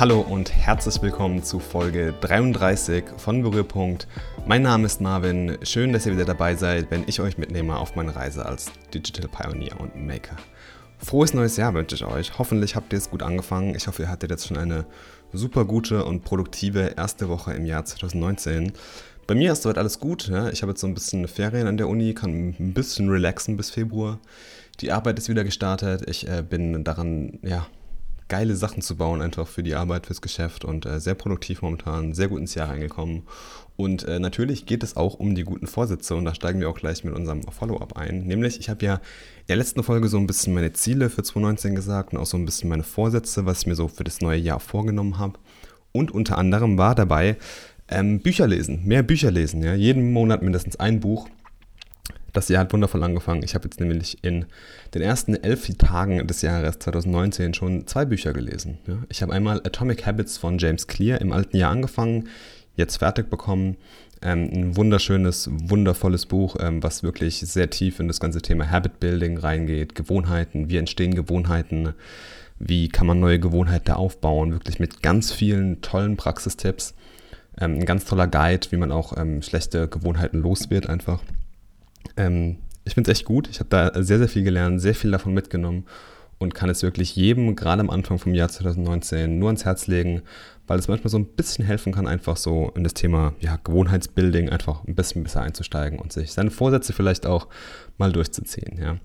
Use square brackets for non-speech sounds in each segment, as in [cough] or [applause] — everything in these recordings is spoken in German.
Hallo und herzlich willkommen zu Folge 33 von Berührpunkt. Mein Name ist Marvin. Schön, dass ihr wieder dabei seid, wenn ich euch mitnehme auf meine Reise als Digital Pioneer und Maker. Frohes neues Jahr wünsche ich euch. Hoffentlich habt ihr es gut angefangen. Ich hoffe, ihr hattet jetzt schon eine super gute und produktive erste Woche im Jahr 2019. Bei mir ist soweit alles gut. Ja. Ich habe jetzt so ein bisschen Ferien an der Uni, kann ein bisschen relaxen bis Februar. Die Arbeit ist wieder gestartet. Ich äh, bin daran, ja, geile Sachen zu bauen, einfach für die Arbeit, fürs Geschäft und äh, sehr produktiv momentan, sehr gut ins Jahr reingekommen. Und äh, natürlich geht es auch um die guten Vorsätze und da steigen wir auch gleich mit unserem Follow-up ein. Nämlich, ich habe ja in der letzten Folge so ein bisschen meine Ziele für 2019 gesagt und auch so ein bisschen meine Vorsätze, was ich mir so für das neue Jahr vorgenommen habe. Und unter anderem war dabei ähm, Bücher lesen, mehr Bücher lesen, ja, jeden Monat mindestens ein Buch das Jahr hat wundervoll angefangen. Ich habe jetzt nämlich in den ersten elf Tagen des Jahres 2019 schon zwei Bücher gelesen. Ich habe einmal Atomic Habits von James Clear im alten Jahr angefangen, jetzt fertig bekommen. Ähm, ein wunderschönes, wundervolles Buch, ähm, was wirklich sehr tief in das ganze Thema Habit Building reingeht, Gewohnheiten, wie entstehen Gewohnheiten, wie kann man neue Gewohnheiten aufbauen, wirklich mit ganz vielen tollen Praxistipps. Ähm, ein ganz toller Guide, wie man auch schlechte Gewohnheiten los wird einfach. Ähm, ich finde es echt gut. Ich habe da sehr, sehr viel gelernt, sehr viel davon mitgenommen und kann es wirklich jedem, gerade am Anfang vom Jahr 2019, nur ans Herz legen, weil es manchmal so ein bisschen helfen kann, einfach so in das Thema ja, Gewohnheitsbuilding einfach ein bisschen besser einzusteigen und sich seine Vorsätze vielleicht auch mal durchzuziehen. Ja.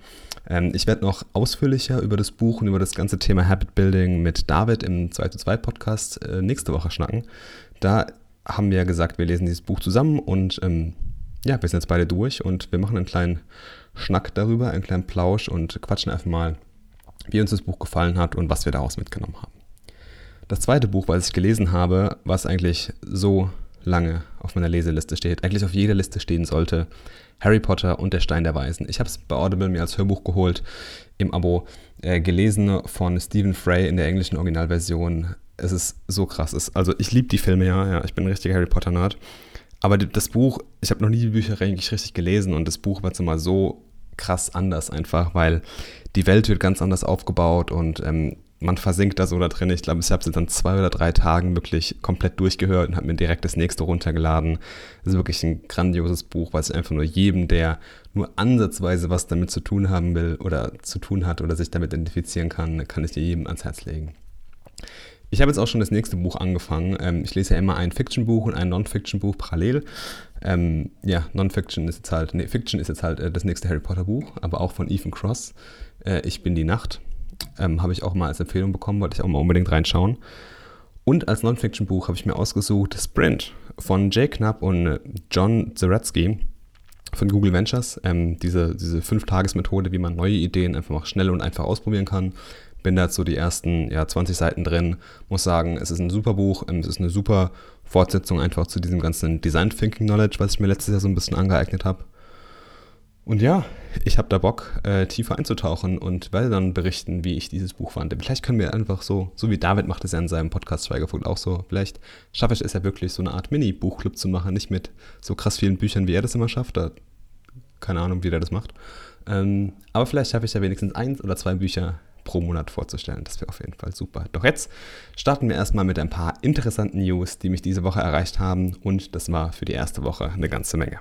Ähm, ich werde noch ausführlicher über das Buch und über das ganze Thema Habit Building mit David im 2 zu 2 Podcast äh, nächste Woche schnacken. Da haben wir gesagt, wir lesen dieses Buch zusammen und ähm, ja, wir sind jetzt beide durch und wir machen einen kleinen Schnack darüber, einen kleinen Plausch und quatschen einfach mal, wie uns das Buch gefallen hat und was wir daraus mitgenommen haben. Das zweite Buch, was ich gelesen habe, was eigentlich so lange auf meiner Leseliste steht, eigentlich auf jeder Liste stehen sollte, Harry Potter und der Stein der Weisen. Ich habe es bei Audible mir als Hörbuch geholt, im Abo, äh, gelesen von Stephen Frey in der englischen Originalversion. Es ist so krass. Es, also ich liebe die Filme ja, ja, ich bin ein richtiger Harry Potter-Nerd. Aber das Buch, ich habe noch nie die Bücher eigentlich richtig gelesen und das Buch war jetzt immer so krass anders einfach, weil die Welt wird ganz anders aufgebaut und ähm, man versinkt da so da drin. Ich glaube, ich habe es dann zwei oder drei Tagen wirklich komplett durchgehört und habe mir direkt das nächste runtergeladen. Das ist wirklich ein grandioses Buch, was ich einfach nur jedem, der nur ansatzweise was damit zu tun haben will oder zu tun hat oder sich damit identifizieren kann, kann ich dir jedem ans Herz legen. Ich habe jetzt auch schon das nächste Buch angefangen. Ähm, ich lese ja immer ein Fiction-Buch und ein Non-Fiction-Buch parallel. Ähm, ja, Non-Fiction ist jetzt halt, nee, Fiction ist jetzt halt äh, das nächste Harry Potter-Buch, aber auch von Ethan Cross. Äh, ich bin die Nacht. Ähm, habe ich auch mal als Empfehlung bekommen, wollte ich auch mal unbedingt reinschauen. Und als Non-Fiction-Buch habe ich mir ausgesucht Sprint von Jay Knapp und äh, John Zaretsky von Google Ventures. Ähm, diese diese Fünf-Tages-Methode, wie man neue Ideen einfach mal schnell und einfach ausprobieren kann bin da so die ersten ja, 20 Seiten drin, muss sagen, es ist ein super Buch, es ist eine super Fortsetzung einfach zu diesem ganzen Design Thinking Knowledge, was ich mir letztes Jahr so ein bisschen angeeignet habe. Und ja, ich habe da Bock, äh, tiefer einzutauchen und werde dann berichten, wie ich dieses Buch fand. Vielleicht können wir einfach so, so wie David macht es ja in seinem Podcast Schweigevogt auch so, vielleicht schaffe ich es ja wirklich, so eine Art Mini-Buchclub zu machen, nicht mit so krass vielen Büchern, wie er das immer schafft. Da, keine Ahnung, wie der das macht. Ähm, aber vielleicht schaffe ich ja wenigstens eins oder zwei Bücher pro Monat vorzustellen. Das wäre auf jeden Fall super. Doch jetzt starten wir erstmal mit ein paar interessanten News, die mich diese Woche erreicht haben. Und das war für die erste Woche eine ganze Menge.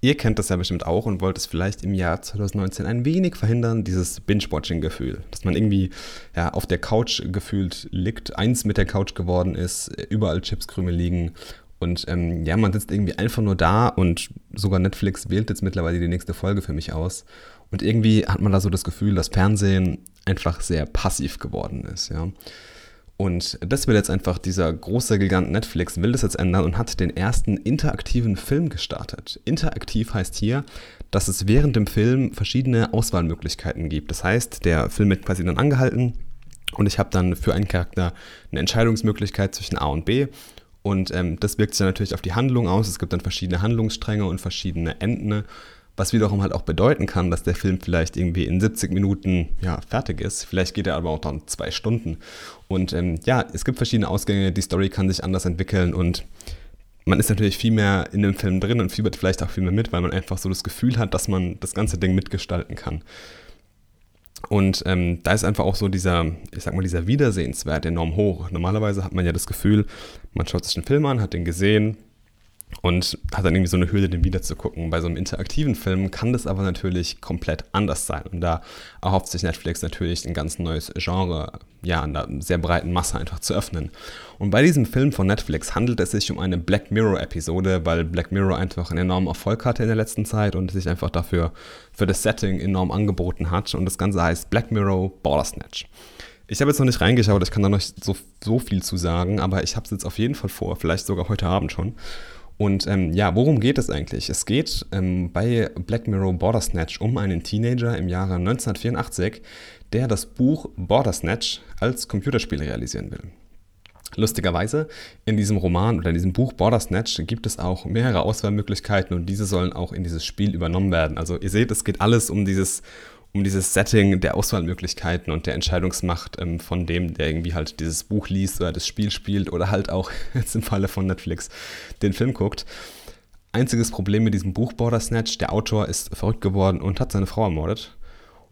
Ihr kennt das ja bestimmt auch und wollt es vielleicht im Jahr 2019 ein wenig verhindern, dieses Binge-Watching-Gefühl. Dass man irgendwie ja, auf der Couch gefühlt liegt, eins mit der Couch geworden ist, überall Chipskrümel liegen und ähm, ja, man sitzt irgendwie einfach nur da und sogar Netflix wählt jetzt mittlerweile die nächste Folge für mich aus. Und irgendwie hat man da so das Gefühl, dass Fernsehen einfach sehr passiv geworden ist, ja. Und das will jetzt einfach dieser große Gigant Netflix, will das jetzt ändern und hat den ersten interaktiven Film gestartet. Interaktiv heißt hier, dass es während dem Film verschiedene Auswahlmöglichkeiten gibt. Das heißt, der Film wird quasi dann angehalten und ich habe dann für einen Charakter eine Entscheidungsmöglichkeit zwischen A und B und ähm, das wirkt sich dann natürlich auf die Handlung aus. Es gibt dann verschiedene Handlungsstränge und verschiedene Enden, was wiederum halt auch bedeuten kann, dass der Film vielleicht irgendwie in 70 Minuten ja, fertig ist. Vielleicht geht er aber auch dann zwei Stunden. Und ähm, ja, es gibt verschiedene Ausgänge, die Story kann sich anders entwickeln und man ist natürlich viel mehr in dem Film drin und fiebert vielleicht auch viel mehr mit, weil man einfach so das Gefühl hat, dass man das ganze Ding mitgestalten kann. Und ähm, da ist einfach auch so dieser, ich sag mal, dieser Wiedersehenswert enorm hoch. Normalerweise hat man ja das Gefühl, man schaut sich einen Film an, hat den gesehen, und hat dann irgendwie so eine Hürde, den wieder zu gucken. Bei so einem interaktiven Film kann das aber natürlich komplett anders sein. Und da erhofft sich Netflix natürlich ein ganz neues Genre, ja, in einer sehr breiten Masse einfach zu öffnen. Und bei diesem Film von Netflix handelt es sich um eine Black Mirror-Episode, weil Black Mirror einfach einen enormen Erfolg hatte in der letzten Zeit und sich einfach dafür für das Setting enorm angeboten hat. Und das Ganze heißt Black Mirror Border Snatch. Ich habe jetzt noch nicht reingeschaut, ich kann da noch nicht so, so viel zu sagen, aber ich habe es jetzt auf jeden Fall vor, vielleicht sogar heute Abend schon. Und ähm, ja, worum geht es eigentlich? Es geht ähm, bei Black Mirror Border Snatch um einen Teenager im Jahre 1984, der das Buch Border Snatch als Computerspiel realisieren will. Lustigerweise, in diesem Roman oder in diesem Buch Border Snatch gibt es auch mehrere Auswahlmöglichkeiten und diese sollen auch in dieses Spiel übernommen werden. Also ihr seht, es geht alles um dieses um dieses Setting der Auswahlmöglichkeiten und der Entscheidungsmacht ähm, von dem, der irgendwie halt dieses Buch liest oder das Spiel spielt oder halt auch [laughs] jetzt im Falle von Netflix den Film guckt. Einziges Problem mit diesem Buch Border Snatch, der Autor ist verrückt geworden und hat seine Frau ermordet.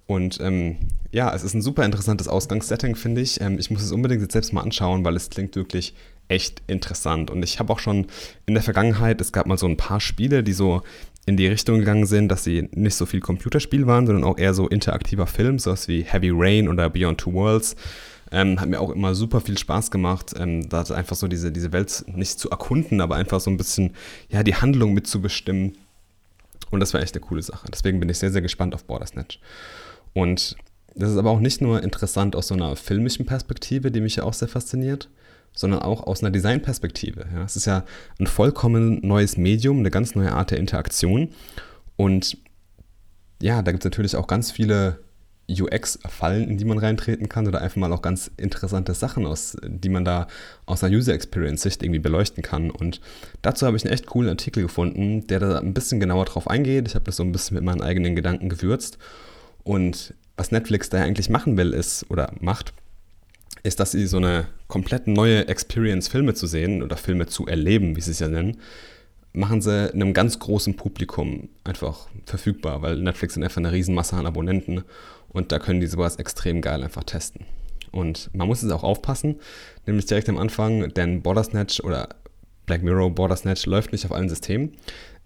Und ähm, ja, es ist ein super interessantes Ausgangssetting, finde ich. Ähm, ich muss es unbedingt jetzt selbst mal anschauen, weil es klingt wirklich echt interessant. Und ich habe auch schon in der Vergangenheit, es gab mal so ein paar Spiele, die so in die Richtung gegangen sind, dass sie nicht so viel Computerspiel waren, sondern auch eher so interaktiver Film, sowas wie Heavy Rain oder Beyond Two Worlds. Ähm, hat mir auch immer super viel Spaß gemacht, ähm, da einfach so diese, diese Welt nicht zu erkunden, aber einfach so ein bisschen, ja, die Handlung mitzubestimmen. Und das war echt eine coole Sache. Deswegen bin ich sehr, sehr gespannt auf Border Snatch. Und das ist aber auch nicht nur interessant aus so einer filmischen Perspektive, die mich ja auch sehr fasziniert, sondern auch aus einer Designperspektive. Ja. Es ist ja ein vollkommen neues Medium, eine ganz neue Art der Interaktion. Und ja, da gibt es natürlich auch ganz viele UX-Fallen, in die man reintreten kann oder einfach mal auch ganz interessante Sachen, aus, die man da aus einer User-Experience-Sicht irgendwie beleuchten kann. Und dazu habe ich einen echt coolen Artikel gefunden, der da ein bisschen genauer drauf eingeht. Ich habe das so ein bisschen mit meinen eigenen Gedanken gewürzt. Und was Netflix da eigentlich machen will, ist oder macht, ist, dass sie so eine komplett neue Experience, Filme zu sehen oder Filme zu erleben, wie sie es ja nennen, machen sie einem ganz großen Publikum einfach verfügbar, weil Netflix sind einfach eine Riesenmasse an Abonnenten und da können die sowas extrem geil einfach testen. Und man muss jetzt auch aufpassen, nämlich direkt am Anfang, denn Border Snatch oder Black Mirror Border Snatch läuft nicht auf allen Systemen.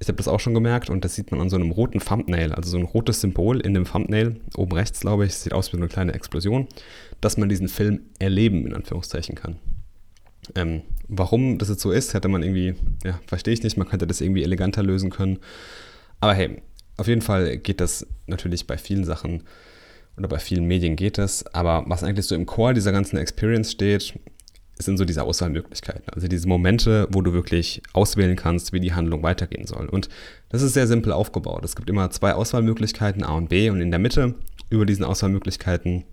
Ich habe das auch schon gemerkt und das sieht man an so einem roten Thumbnail, also so ein rotes Symbol in dem Thumbnail, oben rechts glaube ich, sieht aus wie eine kleine Explosion dass man diesen Film erleben, in Anführungszeichen, kann. Ähm, warum das jetzt so ist, hätte man irgendwie, ja, verstehe ich nicht, man könnte das irgendwie eleganter lösen können. Aber hey, auf jeden Fall geht das natürlich bei vielen Sachen oder bei vielen Medien geht das. Aber was eigentlich so im Core dieser ganzen Experience steht, sind so diese Auswahlmöglichkeiten. Also diese Momente, wo du wirklich auswählen kannst, wie die Handlung weitergehen soll. Und das ist sehr simpel aufgebaut. Es gibt immer zwei Auswahlmöglichkeiten, A und B, und in der Mitte über diesen Auswahlmöglichkeiten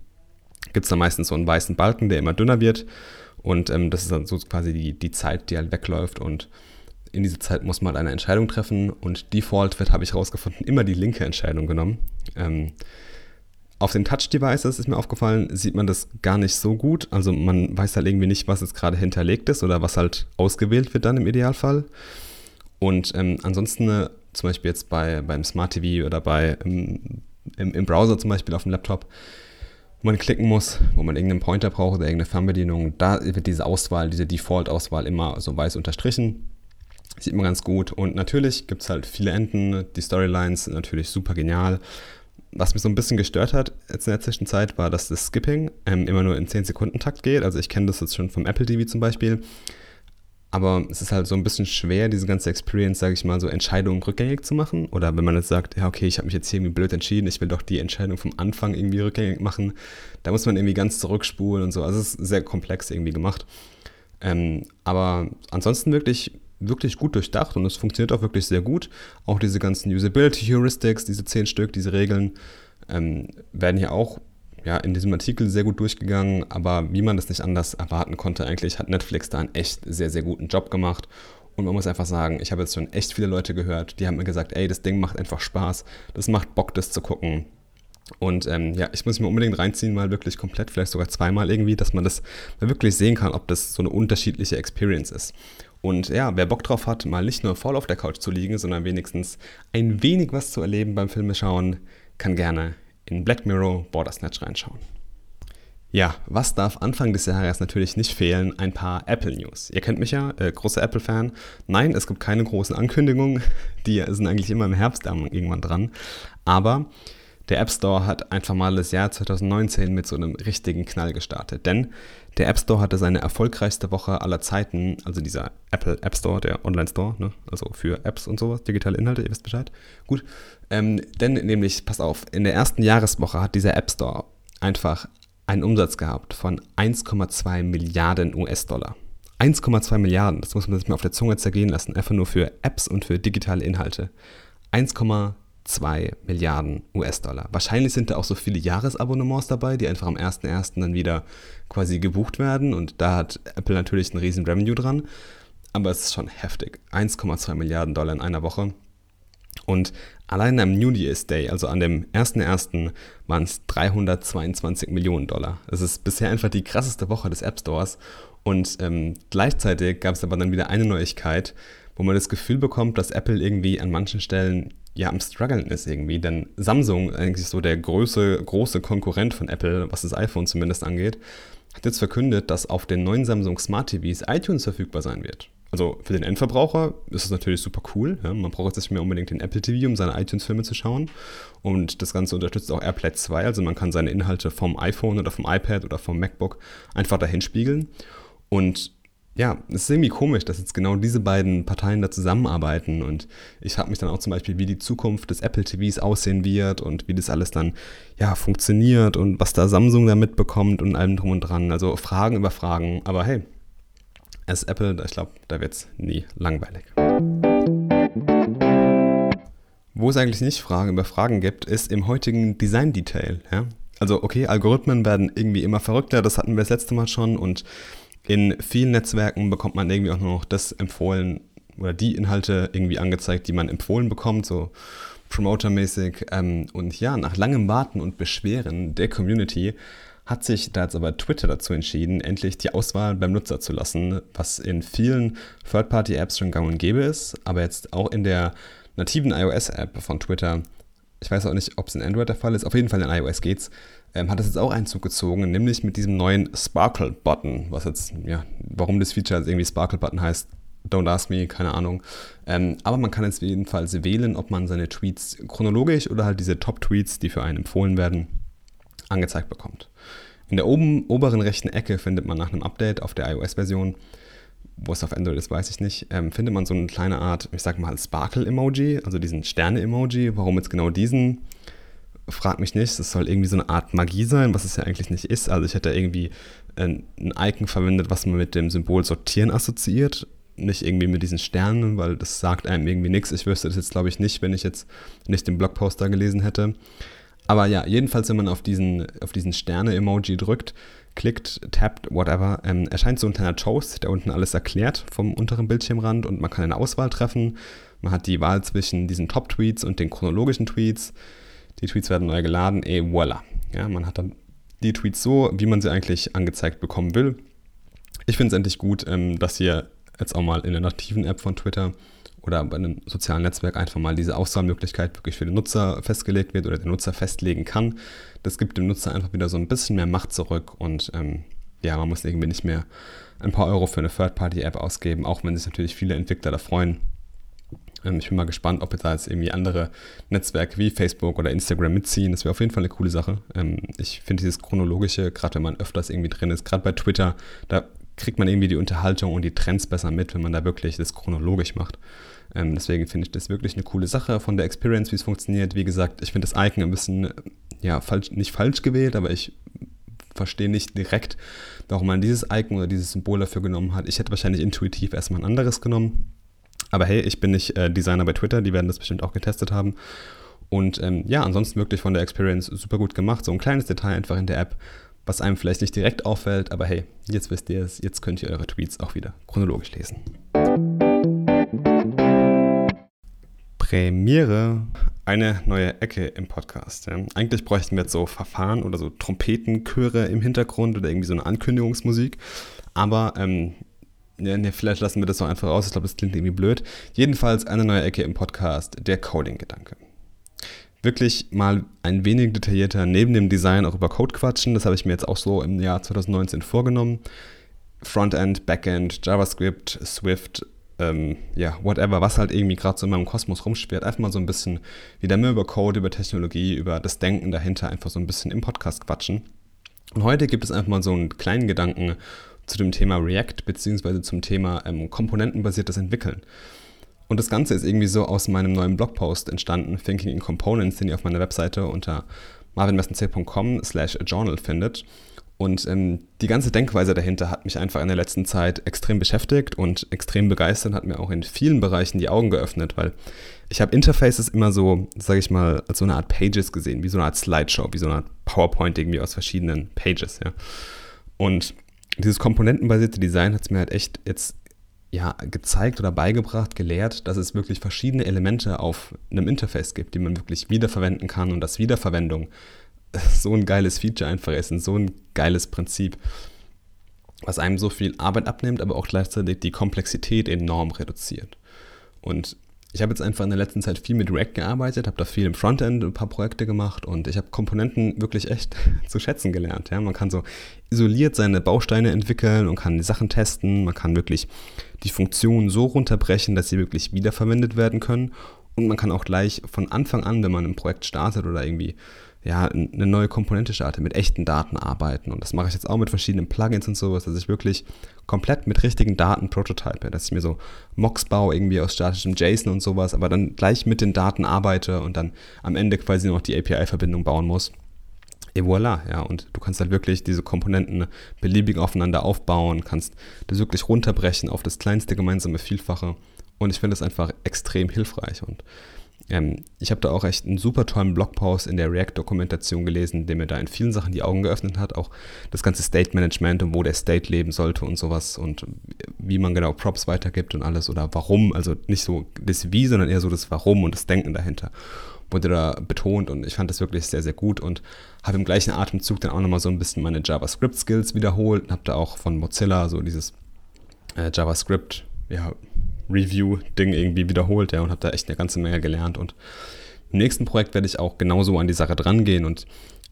gibt es dann meistens so einen weißen Balken, der immer dünner wird. Und ähm, das ist dann so quasi die, die Zeit, die halt wegläuft. Und in dieser Zeit muss man halt eine Entscheidung treffen. Und Default wird, habe ich herausgefunden, immer die linke Entscheidung genommen. Ähm, auf den Touch-Devices ist mir aufgefallen, sieht man das gar nicht so gut. Also man weiß halt irgendwie nicht, was jetzt gerade hinterlegt ist oder was halt ausgewählt wird dann im Idealfall. Und ähm, ansonsten, äh, zum Beispiel jetzt bei, beim Smart TV oder bei im, im, im Browser zum Beispiel auf dem Laptop, wo man klicken muss, wo man irgendeinen Pointer braucht oder irgendeine Fernbedienung, da wird diese Auswahl, diese Default-Auswahl immer so weiß unterstrichen. Sieht man ganz gut. Und natürlich gibt es halt viele Enden. Die Storylines sind natürlich super genial. Was mich so ein bisschen gestört hat jetzt in der Zwischenzeit, war, dass das Skipping ähm, immer nur in 10 Sekunden Takt geht. Also ich kenne das jetzt schon vom Apple TV zum Beispiel. Aber es ist halt so ein bisschen schwer, diese ganze Experience, sage ich mal, so Entscheidungen rückgängig zu machen. Oder wenn man jetzt sagt, ja, okay, ich habe mich jetzt hier irgendwie blöd entschieden, ich will doch die Entscheidung vom Anfang irgendwie rückgängig machen, da muss man irgendwie ganz zurückspulen und so. Also es ist sehr komplex irgendwie gemacht. Ähm, aber ansonsten wirklich, wirklich gut durchdacht und es funktioniert auch wirklich sehr gut. Auch diese ganzen Usability Heuristics, diese zehn Stück, diese Regeln, ähm, werden hier auch ja, in diesem Artikel sehr gut durchgegangen, aber wie man das nicht anders erwarten konnte, eigentlich hat Netflix da einen echt sehr, sehr guten Job gemacht. Und man muss einfach sagen, ich habe jetzt schon echt viele Leute gehört, die haben mir gesagt, ey, das Ding macht einfach Spaß, das macht Bock, das zu gucken. Und ähm, ja, ich muss mir unbedingt reinziehen, mal wirklich komplett, vielleicht sogar zweimal irgendwie, dass man das wirklich sehen kann, ob das so eine unterschiedliche Experience ist. Und ja, wer Bock drauf hat, mal nicht nur voll auf der Couch zu liegen, sondern wenigstens ein wenig was zu erleben beim Filmeschauen, kann gerne in Black Mirror Bordersnatch reinschauen. Ja, was darf Anfang des Jahres natürlich nicht fehlen? Ein paar Apple News. Ihr kennt mich ja, äh, großer Apple-Fan. Nein, es gibt keine großen Ankündigungen. Die sind eigentlich immer im Herbst irgendwann dran. Aber der App Store hat einfach mal das Jahr 2019 mit so einem richtigen Knall gestartet. Denn der App Store hatte seine erfolgreichste Woche aller Zeiten, also dieser Apple App Store, der Online-Store, ne? also für Apps und sowas, digitale Inhalte, ihr wisst Bescheid. Gut, ähm, denn nämlich, pass auf, in der ersten Jahreswoche hat dieser App Store einfach einen Umsatz gehabt von 1,2 Milliarden US-Dollar. 1,2 Milliarden, das muss man sich mal auf der Zunge zergehen lassen, einfach nur für Apps und für digitale Inhalte. 1,2 Milliarden US-Dollar. Wahrscheinlich sind da auch so viele Jahresabonnements dabei, die einfach am 1.1. dann wieder quasi gebucht werden und da hat Apple natürlich einen riesen Revenue dran. Aber es ist schon heftig. 1,2 Milliarden Dollar in einer Woche. Und allein am New Year's Day, also an dem 1.1., waren es 322 Millionen Dollar. Das ist bisher einfach die krasseste Woche des App Stores. Und ähm, gleichzeitig gab es aber dann wieder eine Neuigkeit, wo man das Gefühl bekommt, dass Apple irgendwie an manchen Stellen ja am struggeln ist irgendwie. Denn Samsung, eigentlich so der große, große Konkurrent von Apple, was das iPhone zumindest angeht, hat jetzt verkündet, dass auf den neuen Samsung Smart TVs iTunes verfügbar sein wird. Also für den Endverbraucher ist es natürlich super cool. Ja? Man braucht jetzt nicht mehr unbedingt den Apple TV, um seine iTunes-Filme zu schauen. Und das Ganze unterstützt auch AirPlay 2, also man kann seine Inhalte vom iPhone oder vom iPad oder vom MacBook einfach dahin spiegeln. Und ja, es ist irgendwie komisch, dass jetzt genau diese beiden Parteien da zusammenarbeiten. Und ich frage mich dann auch zum Beispiel, wie die Zukunft des Apple TVs aussehen wird und wie das alles dann ja funktioniert und was da Samsung da mitbekommt und allem drum und dran. Also Fragen über Fragen. Aber hey, als Apple, ich glaube, da wird es nie langweilig. Wo es eigentlich nicht Fragen über Fragen gibt, ist im heutigen Design-Detail. Ja? Also okay, Algorithmen werden irgendwie immer verrückter, das hatten wir das letzte Mal schon und in vielen Netzwerken bekommt man irgendwie auch nur noch das empfohlen oder die Inhalte irgendwie angezeigt, die man empfohlen bekommt, so promotermäßig. Ähm, und ja, nach langem Warten und Beschweren der Community hat sich da jetzt aber Twitter dazu entschieden, endlich die Auswahl beim Nutzer zu lassen, was in vielen Third-Party-Apps schon gang und gäbe ist, aber jetzt auch in der nativen iOS-App von Twitter, ich weiß auch nicht, ob es in Android der Fall ist, auf jeden Fall in iOS geht's, ähm, hat es jetzt auch Einzug gezogen, nämlich mit diesem neuen Sparkle-Button, was jetzt, ja, warum das Feature jetzt irgendwie Sparkle-Button heißt, Don't ask me, keine Ahnung. Ähm, aber man kann jetzt jedenfalls wählen, ob man seine Tweets chronologisch oder halt diese Top-Tweets, die für einen empfohlen werden, angezeigt bekommt. In der oben, oberen rechten Ecke findet man nach einem Update auf der iOS-Version, wo es auf Android ist, weiß ich nicht, ähm, findet man so eine kleine Art, ich sag mal, Sparkle-Emoji, also diesen Sterne-Emoji. Warum jetzt genau diesen? Frag mich nicht. Das soll irgendwie so eine Art Magie sein, was es ja eigentlich nicht ist. Also ich hätte irgendwie ein, ein Icon verwendet, was man mit dem Symbol sortieren assoziiert. Nicht irgendwie mit diesen Sternen, weil das sagt einem irgendwie nichts. Ich wüsste das jetzt, glaube ich, nicht, wenn ich jetzt nicht den Blogpost da gelesen hätte. Aber ja, jedenfalls, wenn man auf diesen, auf diesen Sterne-Emoji drückt, klickt, tappt, whatever, ähm, erscheint so ein kleiner Toast, der unten alles erklärt vom unteren Bildschirmrand und man kann eine Auswahl treffen. Man hat die Wahl zwischen diesen Top-Tweets und den chronologischen Tweets. Die Tweets werden neu geladen, et voilà. Ja, man hat dann die Tweets so, wie man sie eigentlich angezeigt bekommen will. Ich finde es endlich gut, ähm, dass hier jetzt auch mal in der nativen App von Twitter oder bei einem sozialen Netzwerk einfach mal diese Auswahlmöglichkeit wirklich für den Nutzer festgelegt wird oder der Nutzer festlegen kann. Das gibt dem Nutzer einfach wieder so ein bisschen mehr Macht zurück und ähm, ja, man muss irgendwie nicht mehr ein paar Euro für eine Third-Party-App ausgeben, auch wenn sich natürlich viele Entwickler da freuen. Ähm, ich bin mal gespannt, ob da jetzt irgendwie andere Netzwerke wie Facebook oder Instagram mitziehen. Das wäre auf jeden Fall eine coole Sache. Ähm, ich finde dieses chronologische, gerade wenn man öfters irgendwie drin ist, gerade bei Twitter, da kriegt man irgendwie die Unterhaltung und die Trends besser mit, wenn man da wirklich das chronologisch macht. Ähm, deswegen finde ich das wirklich eine coole Sache von der Experience, wie es funktioniert. Wie gesagt, ich finde das Icon ein bisschen, ja, falsch, nicht falsch gewählt, aber ich verstehe nicht direkt, warum man dieses Icon oder dieses Symbol dafür genommen hat. Ich hätte wahrscheinlich intuitiv erstmal ein anderes genommen. Aber hey, ich bin nicht äh, Designer bei Twitter, die werden das bestimmt auch getestet haben. Und ähm, ja, ansonsten wirklich von der Experience super gut gemacht. So ein kleines Detail einfach in der App, was einem vielleicht nicht direkt auffällt, aber hey, jetzt wisst ihr es, jetzt könnt ihr eure Tweets auch wieder chronologisch lesen. Premiere eine neue Ecke im Podcast. Ja. Eigentlich bräuchten wir jetzt so Verfahren oder so Trompetenchöre im Hintergrund oder irgendwie so eine Ankündigungsmusik. Aber ähm, ja, nee, vielleicht lassen wir das doch einfach raus. Ich glaube, das klingt irgendwie blöd. Jedenfalls eine neue Ecke im Podcast, der Coding-Gedanke. wirklich mal ein wenig detaillierter neben dem Design auch über Code quatschen. Das habe ich mir jetzt auch so im Jahr 2019 vorgenommen. Frontend, Backend, JavaScript, Swift, ähm, ja, whatever, was halt irgendwie gerade so in meinem Kosmos rumschwirrt. Einfach mal so ein bisschen wieder mehr über Code, über Technologie, über das Denken dahinter einfach so ein bisschen im Podcast quatschen. Und heute gibt es einfach mal so einen kleinen Gedanken zu dem Thema React, beziehungsweise zum Thema ähm, komponentenbasiertes Entwickeln. Und das Ganze ist irgendwie so aus meinem neuen Blogpost entstanden, Thinking in Components, den ihr auf meiner Webseite unter marvinmessenzcom slash journal findet. Und ähm, die ganze Denkweise dahinter hat mich einfach in der letzten Zeit extrem beschäftigt und extrem begeistert, hat mir auch in vielen Bereichen die Augen geöffnet, weil ich habe Interfaces immer so, sage ich mal, als so eine Art Pages gesehen, wie so eine Art Slideshow, wie so eine Art PowerPoint irgendwie aus verschiedenen Pages, ja. Und dieses komponentenbasierte Design hat es mir halt echt jetzt ja, gezeigt oder beigebracht, gelehrt, dass es wirklich verschiedene Elemente auf einem Interface gibt, die man wirklich wiederverwenden kann und dass Wiederverwendung [laughs] so ein geiles Feature einfach ist und so ein geiles Prinzip, was einem so viel Arbeit abnimmt, aber auch gleichzeitig die Komplexität enorm reduziert. Und ich habe jetzt einfach in der letzten Zeit viel mit React gearbeitet, habe da viel im Frontend ein paar Projekte gemacht und ich habe Komponenten wirklich echt [laughs] zu schätzen gelernt. Ja? Man kann so isoliert seine Bausteine entwickeln und kann die Sachen testen. Man kann wirklich die Funktionen so runterbrechen, dass sie wirklich wiederverwendet werden können. Und man kann auch gleich von Anfang an, wenn man ein Projekt startet oder irgendwie ja, eine neue Komponente starte, mit echten Daten arbeiten. Und das mache ich jetzt auch mit verschiedenen Plugins und sowas, dass ich wirklich komplett mit richtigen Daten prototype, dass ich mir so Mocks baue, irgendwie aus statischem JSON und sowas, aber dann gleich mit den Daten arbeite und dann am Ende quasi noch die API-Verbindung bauen muss. Et voilà, ja, und du kannst halt wirklich diese Komponenten beliebig aufeinander aufbauen, kannst das wirklich runterbrechen auf das kleinste gemeinsame Vielfache. Und ich finde es einfach extrem hilfreich. Und ähm, ich habe da auch echt einen super tollen Blogpost in der React-Dokumentation gelesen, der mir da in vielen Sachen die Augen geöffnet hat. Auch das ganze State-Management und wo der State leben sollte und sowas und wie man genau Props weitergibt und alles oder warum. Also nicht so das Wie, sondern eher so das Warum und das Denken dahinter wurde da betont und ich fand das wirklich sehr, sehr gut und habe im gleichen Atemzug dann auch nochmal so ein bisschen meine JavaScript-Skills wiederholt und habe da auch von Mozilla so dieses äh, JavaScript, ja, Review-Ding irgendwie wiederholt, ja, und habe da echt eine ganze Menge gelernt. Und im nächsten Projekt werde ich auch genauso an die Sache drangehen und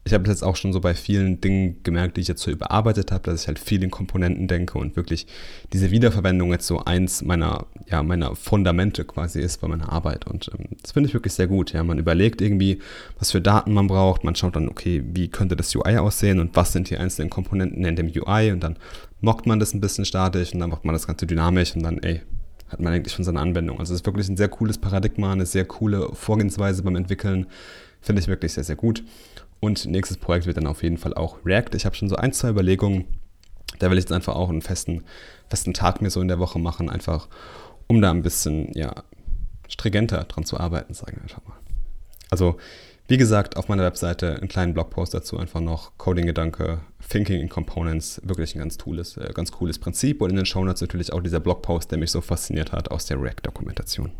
ich habe jetzt auch schon so bei vielen Dingen gemerkt, die ich jetzt so überarbeitet habe, dass ich halt viel in Komponenten denke und wirklich diese Wiederverwendung jetzt so eins meiner, ja, meiner Fundamente quasi ist bei meiner Arbeit. Und ähm, das finde ich wirklich sehr gut. Ja, man überlegt irgendwie, was für Daten man braucht. Man schaut dann, okay, wie könnte das UI aussehen und was sind die einzelnen Komponenten in dem UI und dann mockt man das ein bisschen statisch und dann macht man das Ganze dynamisch und dann, ey, hat man eigentlich schon seine Anwendung. Also es ist wirklich ein sehr cooles Paradigma, eine sehr coole Vorgehensweise beim Entwickeln. Finde ich wirklich sehr, sehr gut. Und nächstes Projekt wird dann auf jeden Fall auch React. Ich habe schon so ein, zwei Überlegungen. Da will ich jetzt einfach auch einen festen, festen Tag mir so in der Woche machen, einfach um da ein bisschen ja, stringenter dran zu arbeiten, sagen wir einfach mal. Also wie gesagt, auf meiner Webseite einen kleinen Blogpost dazu, einfach noch Coding-Gedanke, Thinking in Components, wirklich ein ganz cooles, äh, ganz cooles Prinzip. Und in den Show Notes natürlich auch dieser Blogpost, der mich so fasziniert hat aus der React-Dokumentation.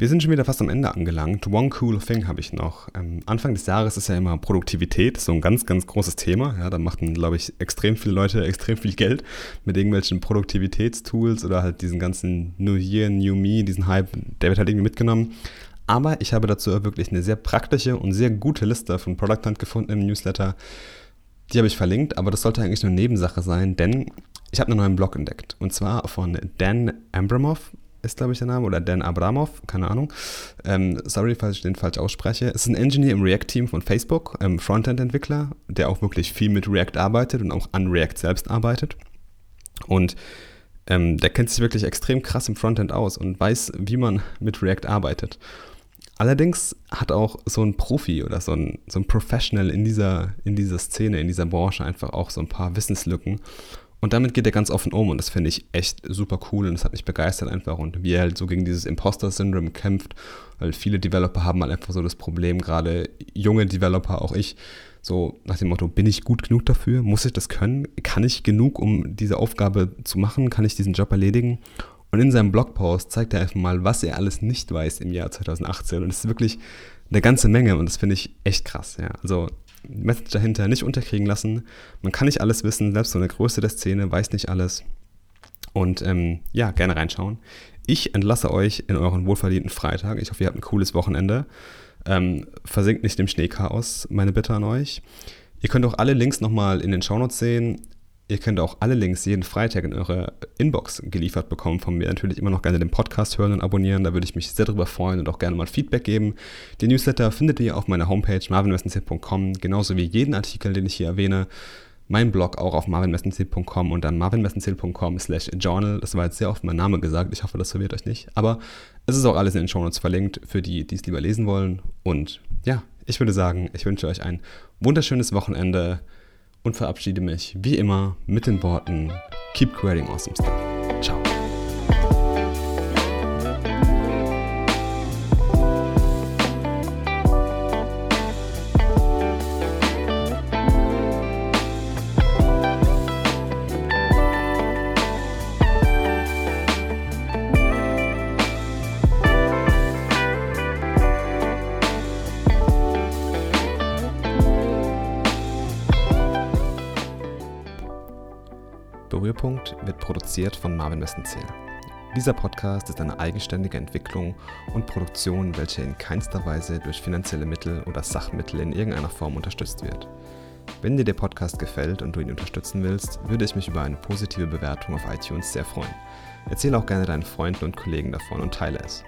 Wir sind schon wieder fast am Ende angelangt. One cool thing habe ich noch. Ähm, Anfang des Jahres ist ja immer Produktivität, so ein ganz, ganz großes Thema. Ja, da machten, glaube ich, extrem viele Leute extrem viel Geld mit irgendwelchen Produktivitätstools oder halt diesen ganzen New Year, New Me, diesen Hype, der wird halt irgendwie mitgenommen. Aber ich habe dazu wirklich eine sehr praktische und sehr gute Liste von Product Hunt gefunden im Newsletter. Die habe ich verlinkt, aber das sollte eigentlich nur Nebensache sein, denn ich habe einen neuen Blog entdeckt. Und zwar von Dan Abramov ist, glaube ich, der Name, oder Dan Abramov, keine Ahnung. Ähm, sorry, falls ich den falsch ausspreche. Es ist ein Engineer im React-Team von Facebook, ähm, Frontend-Entwickler, der auch wirklich viel mit React arbeitet und auch an React selbst arbeitet. Und ähm, der kennt sich wirklich extrem krass im Frontend aus und weiß, wie man mit React arbeitet. Allerdings hat auch so ein Profi oder so ein, so ein Professional in dieser, in dieser Szene, in dieser Branche einfach auch so ein paar Wissenslücken und damit geht er ganz offen um und das finde ich echt super cool und das hat mich begeistert einfach und wie er halt so gegen dieses Imposter-Syndrom kämpft, weil viele Developer haben halt einfach so das Problem, gerade junge Developer, auch ich, so nach dem Motto, bin ich gut genug dafür? Muss ich das können? Kann ich genug, um diese Aufgabe zu machen? Kann ich diesen Job erledigen? Und in seinem Blogpost zeigt er einfach mal, was er alles nicht weiß im Jahr 2018 und es ist wirklich eine ganze Menge und das finde ich echt krass, ja. Also Message dahinter nicht unterkriegen lassen. Man kann nicht alles wissen, selbst so eine Größe der Szene weiß nicht alles. Und ähm, ja, gerne reinschauen. ich entlasse euch in euren wohlverdienten Freitag. Ich hoffe, ihr habt ein cooles Wochenende. Ähm, versinkt nicht im Schneechaos, meine Bitte an euch. Ihr könnt auch alle Links nochmal in den Shownotes sehen. Ihr könnt auch alle Links jeden Freitag in eure Inbox geliefert bekommen von mir. Natürlich immer noch gerne den Podcast hören und abonnieren. Da würde ich mich sehr darüber freuen und auch gerne mal Feedback geben. Die Newsletter findet ihr auf meiner Homepage marvinwestenzit.com, genauso wie jeden Artikel, den ich hier erwähne. Mein Blog auch auf marvinwestenzit.com und dann marvinwestenzit.com slash journal. Das war jetzt sehr oft mein Name gesagt. Ich hoffe, das verwirrt euch nicht. Aber es ist auch alles in den Shownotes verlinkt für die, die es lieber lesen wollen. Und ja, ich würde sagen, ich wünsche euch ein wunderschönes Wochenende und verabschiede mich wie immer mit den Worten Keep creating awesome stuff. Produziert von Marvin Westenzähl. Dieser Podcast ist eine eigenständige Entwicklung und Produktion, welche in keinster Weise durch finanzielle Mittel oder Sachmittel in irgendeiner Form unterstützt wird. Wenn dir der Podcast gefällt und du ihn unterstützen willst, würde ich mich über eine positive Bewertung auf iTunes sehr freuen. Erzähle auch gerne deinen Freunden und Kollegen davon und teile es.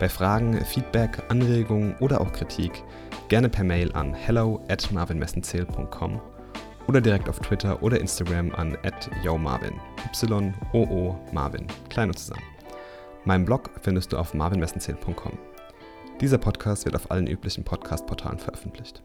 Bei Fragen, Feedback, Anregungen oder auch Kritik gerne per Mail an hello at marvinmessenzähl.com oder direkt auf Twitter oder Instagram an @yomarvin. Y-O-O Marvin. Klein und zusammen. Meinen Blog findest du auf marvinmessenzähl.com. Dieser Podcast wird auf allen üblichen Podcast-Portalen veröffentlicht.